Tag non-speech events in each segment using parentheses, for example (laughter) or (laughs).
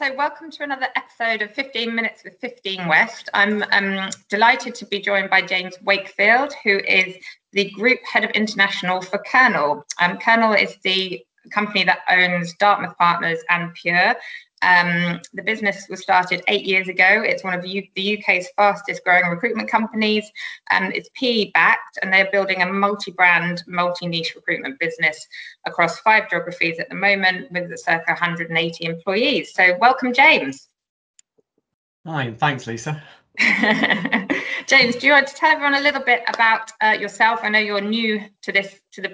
so welcome to another episode of 15 Minutes with 15 West. I'm um, delighted to be joined by James Wakefield, who is the Group Head of International for Kernel. Um, Kernel is the company that owns Dartmouth Partners and Pure, um, the business was started eight years ago. It's one of the UK's fastest growing recruitment companies. and it's PE backed, and they're building a multi brand, multi niche recruitment business across five geographies at the moment with circa 180 employees. So, welcome, James. Hi, thanks, Lisa. (laughs) James, do you want to tell everyone a little bit about uh, yourself? I know you're new to this to the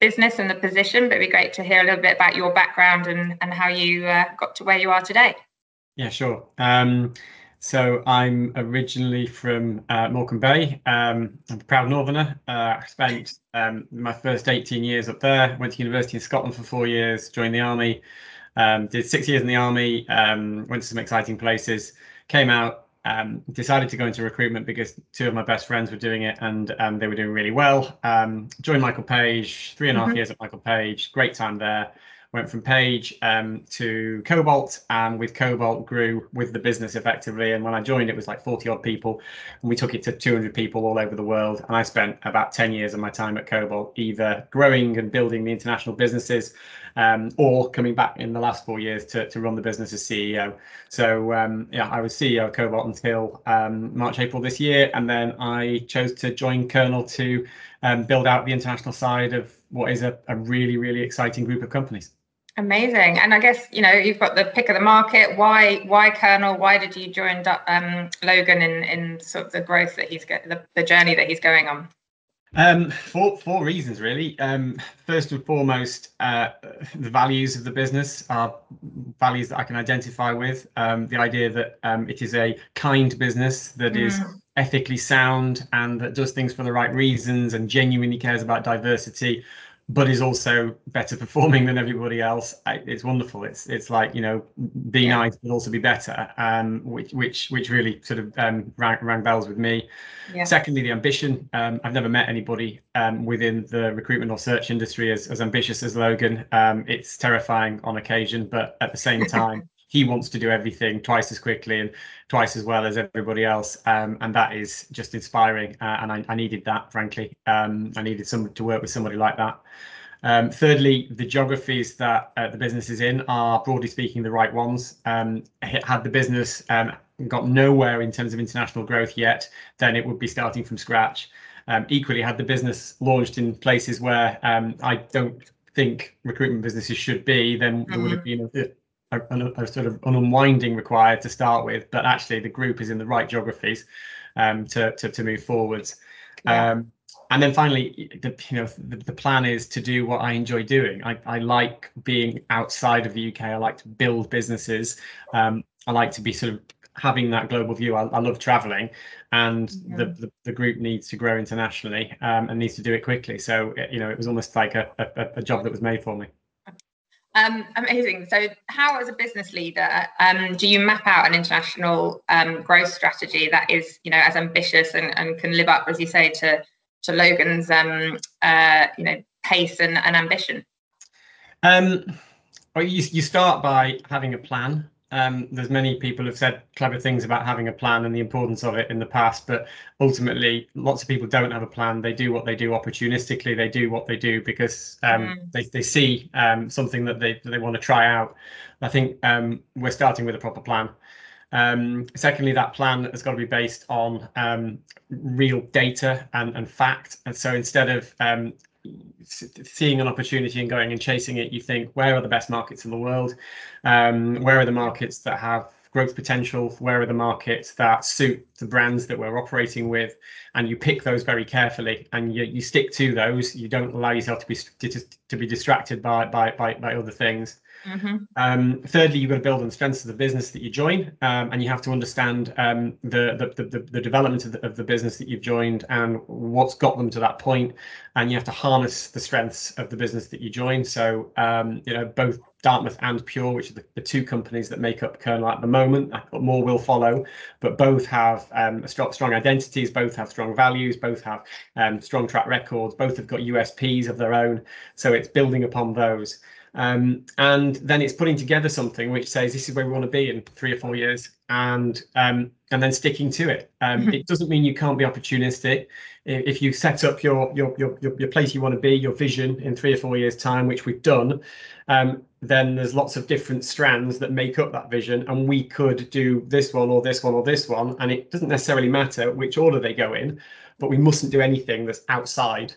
business and the position, but it'd be great to hear a little bit about your background and, and how you uh, got to where you are today. Yeah, sure. Um, so I'm originally from uh, Morecambe Bay. Um, I'm a proud Northerner. Uh, I spent um, my first 18 years up there. Went to university in Scotland for four years. Joined the army. Um, did six years in the army. Um, went to some exciting places. Came out um, decided to go into recruitment because two of my best friends were doing it and um, they were doing really well. Um, joined Michael Page, three and a half mm-hmm. years at Michael Page, great time there. Went from Page um, to Cobalt, and with Cobalt grew with the business effectively. And when I joined, it was like 40 odd people, and we took it to 200 people all over the world. And I spent about 10 years of my time at Cobalt either growing and building the international businesses um, or coming back in the last four years to, to run the business as CEO. So um, yeah, I was CEO of Cobalt until um, March, April this year, and then I chose to join Kernel to um, build out the international side of what is a, a really, really exciting group of companies. Amazing, and I guess you know you've got the pick of the market. Why, why Kernel? Why did you join um, Logan in in sort of the growth that he's get the, the journey that he's going on? Um, for four reasons, really. Um, first and foremost, uh, the values of the business are values that I can identify with. Um, the idea that um, it is a kind business that mm. is ethically sound and that does things for the right reasons and genuinely cares about diversity but is also better performing than everybody else. It's wonderful. It's it's like you know, be yeah. nice but also be better, um, which which which really sort of um, rang, rang bells with me. Yeah. Secondly, the ambition. Um, I've never met anybody um, within the recruitment or search industry as as ambitious as Logan. Um, it's terrifying on occasion, but at the same (laughs) time he wants to do everything twice as quickly and twice as well as everybody else. Um, and that is just inspiring. Uh, and I, I, needed that frankly. Um, i needed someone to work with somebody like that. Um, thirdly the geographies that uh, the business is in are broadly speaking the right ones. Um, had the business um, got nowhere in terms of international growth yet then it would be starting from scratch. Um, equally had the business launched in places where i don't think recruitment businesses should be then mm-hmm. there would have mm-hmm. been a, a, a, sort of an unwinding required to start with, but actually the group is in the right geographies um, to, to, to move forwards. Yeah. Um, and then finally, the, you know, the, the plan is to do what I enjoy doing. I, I like being outside of the UK. I like to build businesses. Um, I like to be sort of having that global view. I, I love traveling, and yeah. the, the, the group needs to grow internationally um, and needs to do it quickly. So you know, it was almost like a, a, a job that was made for me. Um, amazing. So, how, as a business leader, um, do you map out an international um, growth strategy that is, you know, as ambitious and, and can live up, as you say, to to Logan's, um, uh, you know, pace and, and ambition? Um, well, you you start by having a plan um, there's many people have said clever things about having a plan and the importance of it in the past, but ultimately, lots of people don't have a plan. They do what they do opportunistically. They do what they do because um, mm. they, they see um, something that they that they want to try out. I think um, we're starting with a proper plan. Um, secondly, that plan has got to be based on um, real data and, and fact. And so instead of seeing an opportunity and going and chasing it, you think, where are the best markets in the world? Um, where are the markets that have growth potential? Where are the markets that suit the brands that we're operating with? And you pick those very carefully and you, you stick to those. You don't allow yourself to be to, to be distracted by, by, by, by other things. Mm-hmm. Um, thirdly, you've got to build on the strengths of the business that you join, um, and you have to understand um, the, the, the, the, development of the, of the business that you've joined and what's got them to that point. point, and you have to harness the strengths of the business that you join. So, um, you know, both Dartmouth and Pure, which are the, the, two companies that make up Kernel at the moment. But more will follow, but both have um, strong, strong identities, both have strong values, both have um, strong track records, both have got USPs of their own. So it's building upon those. Um, and then it's putting together something which says this is where we want to be in three or four years, and um, and then sticking to it. Um, mm-hmm. It doesn't mean you can't be opportunistic. If you set up your, your your your place you want to be, your vision in three or four years' time, which we've done, um, then there's lots of different strands that make up that vision, and we could do this one or this one or this one, and it doesn't necessarily matter which order they go in, but we mustn't do anything that's outside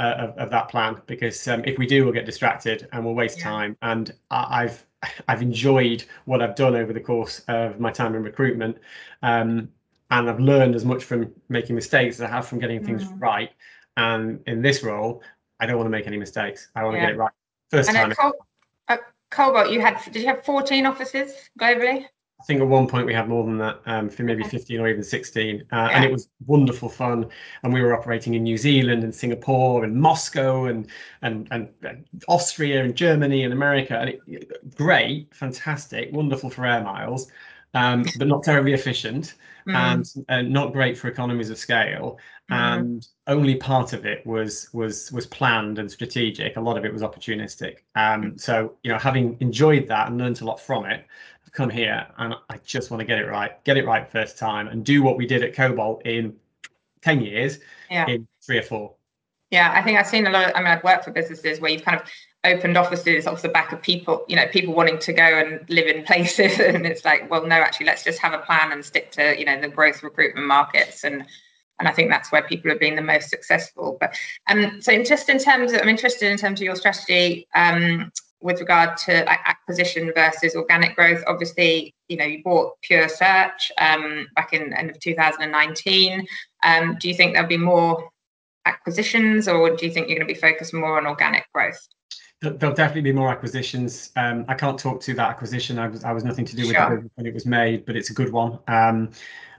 uh, of, of, that plan because um, if we do, we'll get distracted and we'll waste yeah. time. And I, have (laughs) I've enjoyed what I've done over the course of my time in recruitment, um, and I've learned as much from making mistakes as I have from getting things mm. right. And in this role, I don't want to make any mistakes. I want yeah. to get it right first and time. At Cobalt, you had did you have 14 offices globally? I think at one point we had more than that, um, for maybe 15 or even 16, uh, yeah. and it was wonderful fun. And we were operating in New Zealand and Singapore and Moscow and and and, and Austria and Germany and America. And it, great, fantastic, wonderful for air miles, um, but not terribly efficient (laughs) mm. and uh, not great for economies of scale. Mm. And only part of it was was was planned and strategic. A lot of it was opportunistic. Um, so you know, having enjoyed that and learned a lot from it, come here and I just want to get it right, get it right first time, and do what we did at Cobalt in ten years, yeah. in three or four. Yeah, I think I've seen a lot. Of, I mean, I've worked for businesses where you've kind of opened offices off the back of people, you know, people wanting to go and live in places, (laughs) and it's like, well, no, actually, let's just have a plan and stick to, you know, the growth recruitment markets and. And I think that's where people have been the most successful. But um, so just in terms of, I'm interested in terms of your strategy. Um, with regard to like acquisition versus organic growth obviously you know you bought Pure Search um, back in end of 2019 um, do you think there'll be more acquisitions or do you think you're going to be focused more on organic growth There'll definitely be more acquisitions. Um, I can't talk to that acquisition. I was I was nothing to do with sure. it when it was made, but it's a good one. Um,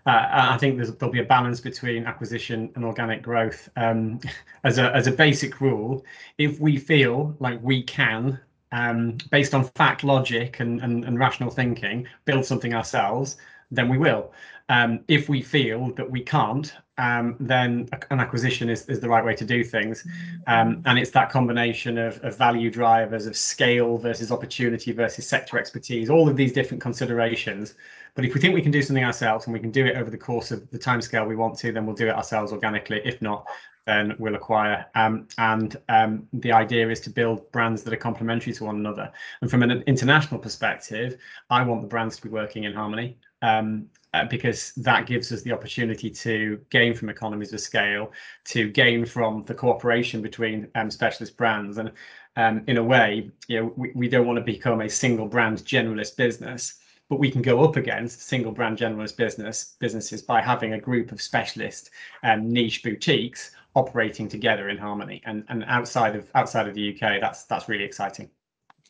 uh, I think there'll be a balance between acquisition and organic growth. Um, (laughs) as a as a basic rule, if we feel like we can um, based on fact, logic, and, and, and, rational thinking, build something ourselves, then we will. Um, if we feel that we can't, um, then an acquisition is, is the right way to do things. Um, and it's that combination of, of value drivers, of scale versus opportunity versus sector expertise, all of these different considerations. But if we think we can do something ourselves and we can do it over the course of the timescale we want to, then we'll do it ourselves organically. If not, then we'll acquire. Um, and um, the idea is to build brands that are complementary to one another. And from an international perspective, I want the brands to be working in harmony um, uh, because that gives us the opportunity to gain from economies of scale, to gain from the cooperation between um, specialist brands. And um, in a way, you know, we, we don't want to become a single brand generalist business but we can go up against single brand generalist business businesses by having a group of specialist um, niche boutiques operating together in harmony. And and outside of outside of the UK, that's that's really exciting.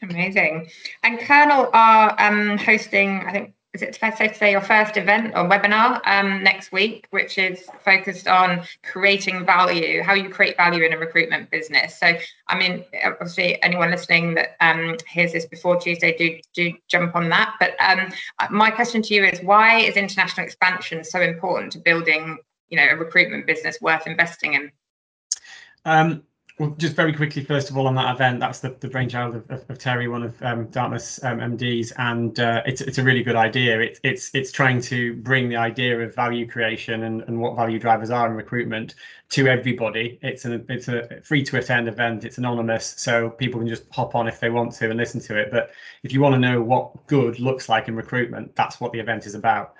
Amazing. And Kernel are um, hosting, I think, is it fair to say your first event or webinar um, next week, which is focused on creating value, how you create value in a recruitment business. So, I mean, obviously, anyone listening that um, hears this before Tuesday, do do jump on that. But um, my question to you is, why is international expansion so important to building you know a recruitment business worth investing in? Well, just very quickly, first of all, on that event, that's the, the brainchild of, of, of Terry, one of um, Dartmouth's um, MDs, and uh, it's it's a really good idea. It's it's it's trying to bring the idea of value creation and, and what value drivers are in recruitment to everybody. It's an it's a free to attend event. It's anonymous, so people can just hop on if they want to and listen to it. But if you want to know what good looks like in recruitment, that's what the event is about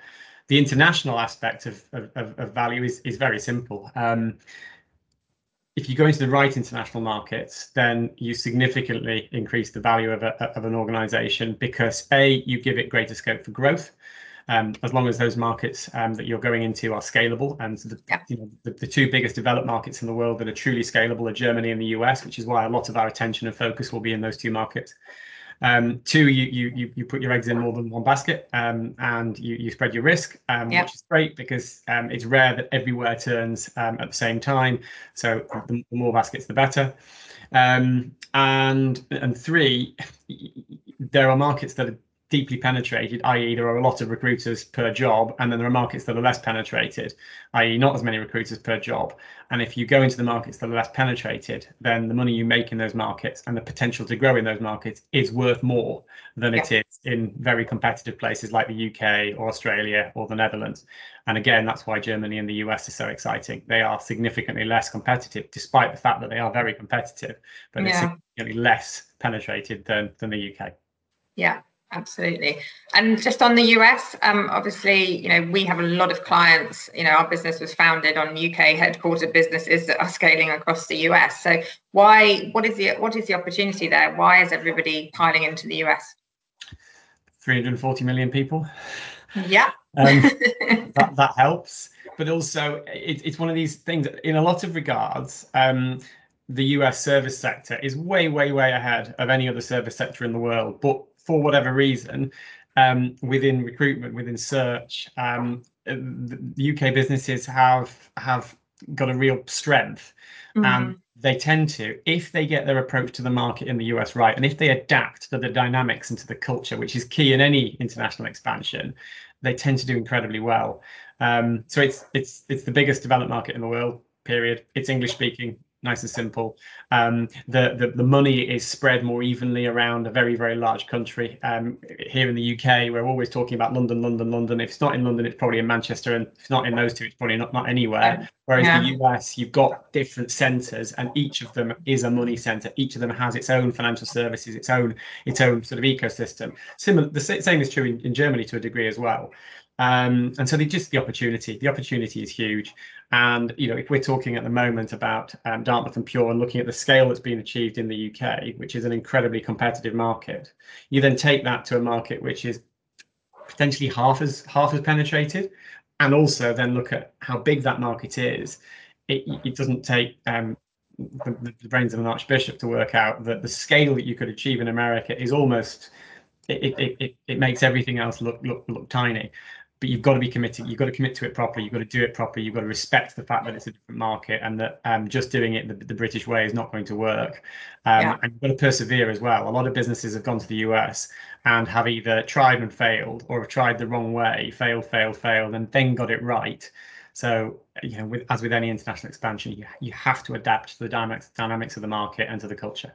the international aspect of, of, of value is, is very simple. Um, if you go into the right international markets, then you significantly increase the value of, a, of an organization because A, you give it greater scope for growth. Um, as long as those markets um, that you're going into are scalable. And the, yeah. you know, the, the, two biggest developed markets in the world that are truly scalable are Germany and the US, which is why a lot of our attention and focus will be in those two markets. Um, two, you, you you put your eggs in more than one basket, um, and you you spread your risk, um, yep. which is great because um, it's rare that everywhere turns um, at the same time. So the, the more baskets, the better. Um, and and three, there are markets that are deeply penetrated, i.e., there are a lot of recruiters per job, and then there are markets that are less penetrated, i.e., not as many recruiters per job. And if you go into the markets that are less penetrated, then the money you make in those markets and the potential to grow in those markets is worth more than yeah. it is in very competitive places like the UK or Australia or the Netherlands. And again, that's why Germany and the US are so exciting. They are significantly less competitive, despite the fact that they are very competitive, but yeah. it's significantly less penetrated than, than the UK. Yeah, Absolutely. And just on the US, um, obviously, you know, we have a lot of clients. You know, our business was founded on UK headquartered businesses that are scaling across the US. So why what is the what is the opportunity there? Why is everybody piling into the US? 340 million people. Yeah. um, (laughs) that, that helps. But also it, it's one of these things in a lot of regards, um, the US service sector is way, way, way ahead of any other service sector in the world. But for whatever reason, um, within recruitment, within search, um, the UK businesses have have got a real strength, mm-hmm. and they tend to, if they get their approach to the market in the US right, and if they adapt to the dynamics and to the culture, which is key in any international expansion, they tend to do incredibly well. Um, so it's it's it's the biggest developed market in the world. Period. It's English speaking nice and simple. Um, the, the, the money is spread more evenly around a very very large country. Um, here in the UK, we're always talking about London, London, London. If it's not in London, it's probably in Manchester, and if it's not in those two, it's probably not not anywhere. Whereas yeah. the US, you've got different centres, and each of them is a money centre. Each of them has its own financial services, its own its own sort of ecosystem. Similar, the same is true in, in Germany to a degree as well. Um, and so they just the opportunity, the opportunity is huge. And you know, if we're talking at the moment about um, Dartmouth and Pure and looking at the scale that's been achieved in the UK, which is an incredibly competitive market, you then take that to a market which is potentially half as half as penetrated, and also then look at how big that market is. It, it doesn't take um, the, the, brains of an archbishop to work out that the scale that you could achieve in America is almost it, it, it, it makes everything else look look look tiny but you've got to be committed. You've got to commit to it properly. You've got to do it properly. You've got to respect the fact that it's a different market and that um, just doing it the, the, British way is not going to work. Um, yeah. And you've got to persevere as well. A lot of businesses have gone to the US and have either tried and failed or have tried the wrong way, failed, failed, failed, and then got it right. So, you know, with, as with any international expansion, you, you have to adapt to the dynamics, dynamics of the market and to the culture.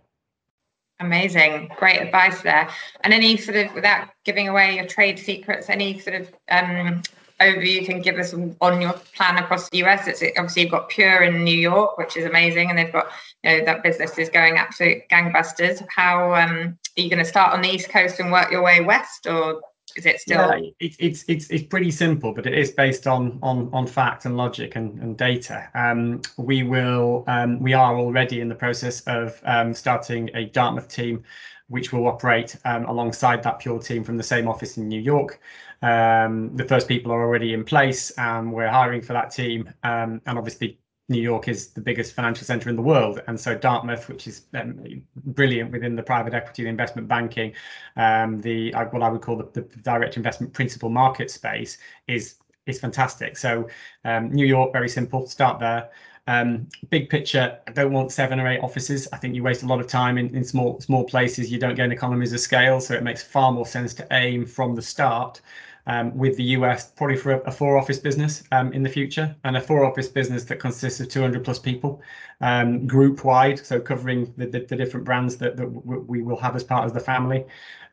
Amazing, great advice there. And any sort of, without giving away your trade secrets, any sort of um, overview you can give us on your plan across the US? It's obviously you've got Pure in New York, which is amazing, and they've got you know that business is going absolute gangbusters. How um, are you going to start on the East Coast and work your way west, or is it still? Yeah, it, it's it's it's pretty simple, but it is based on on on fact and logic and, and data. Um, we will um, we are already in the process of um, starting a Dartmouth team, which will operate um, alongside that Pure team from the same office in New York. Um, the first people are already in place, and we're hiring for that team. Um, and obviously, New York is the biggest financial center in the world, and so Dartmouth, which is um, brilliant within the private equity, the investment banking, um, the what I would call the, the, direct investment principal market space, is is fantastic. So um, New York, very simple. Start there. Um, big picture, I don't want seven or eight offices. I think you waste a lot of time in, in small small places. You don't get economies of scale, so it makes far more sense to aim from the start um, with the US, probably for a, a four office business um, in the future, and a four office business that consists of 200 plus people um, group wide, so covering the, the, the different brands that, that we will have as part of the family.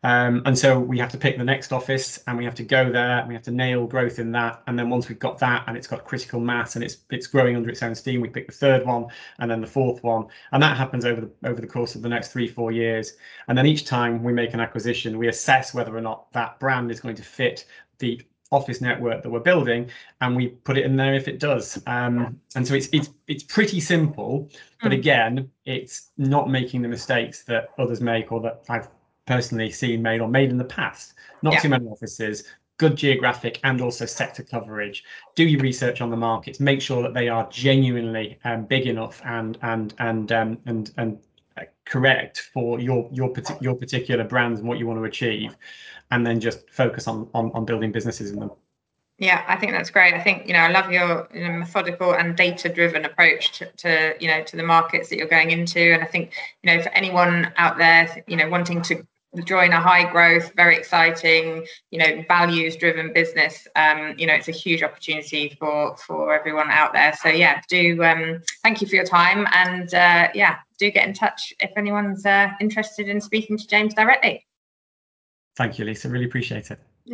Um, and so we have to pick the next office and we have to go there we have to nail growth in that. And then once we've got that and it's got critical mass and it's it's growing under its own steam, we pick the third one and then the fourth one. And that happens over the over the course of the next three, four years. And then each time we make an acquisition, we assess whether or not that brand is going to fit the office network that we're building and we put it in there if it does um, and so it's it's it's pretty simple but hmm. again it's not making the mistakes that others make or that i've personally seen made or made in the past not yeah. too many offices good geographic and also sector coverage do your research on the markets make sure that they are genuinely um, big enough and and and um, and and uh, correct for your your your particular brands and what you want to achieve and then just focus on, on, on building businesses in them. Yeah, I think that's great. I think you know I love your you know, methodical and data-driven approach to, to, you know to the markets that you're going into, and I think you know for anyone out there you know wanting to join a high growth, very exciting, you know, values driven business, um, you know, it's a huge opportunity for for everyone out there. So yeah, do um, thank you for your time, and uh, yeah, do get in touch if anyone's uh, interested in speaking to James directly. Thank you, Lisa. Really appreciate it.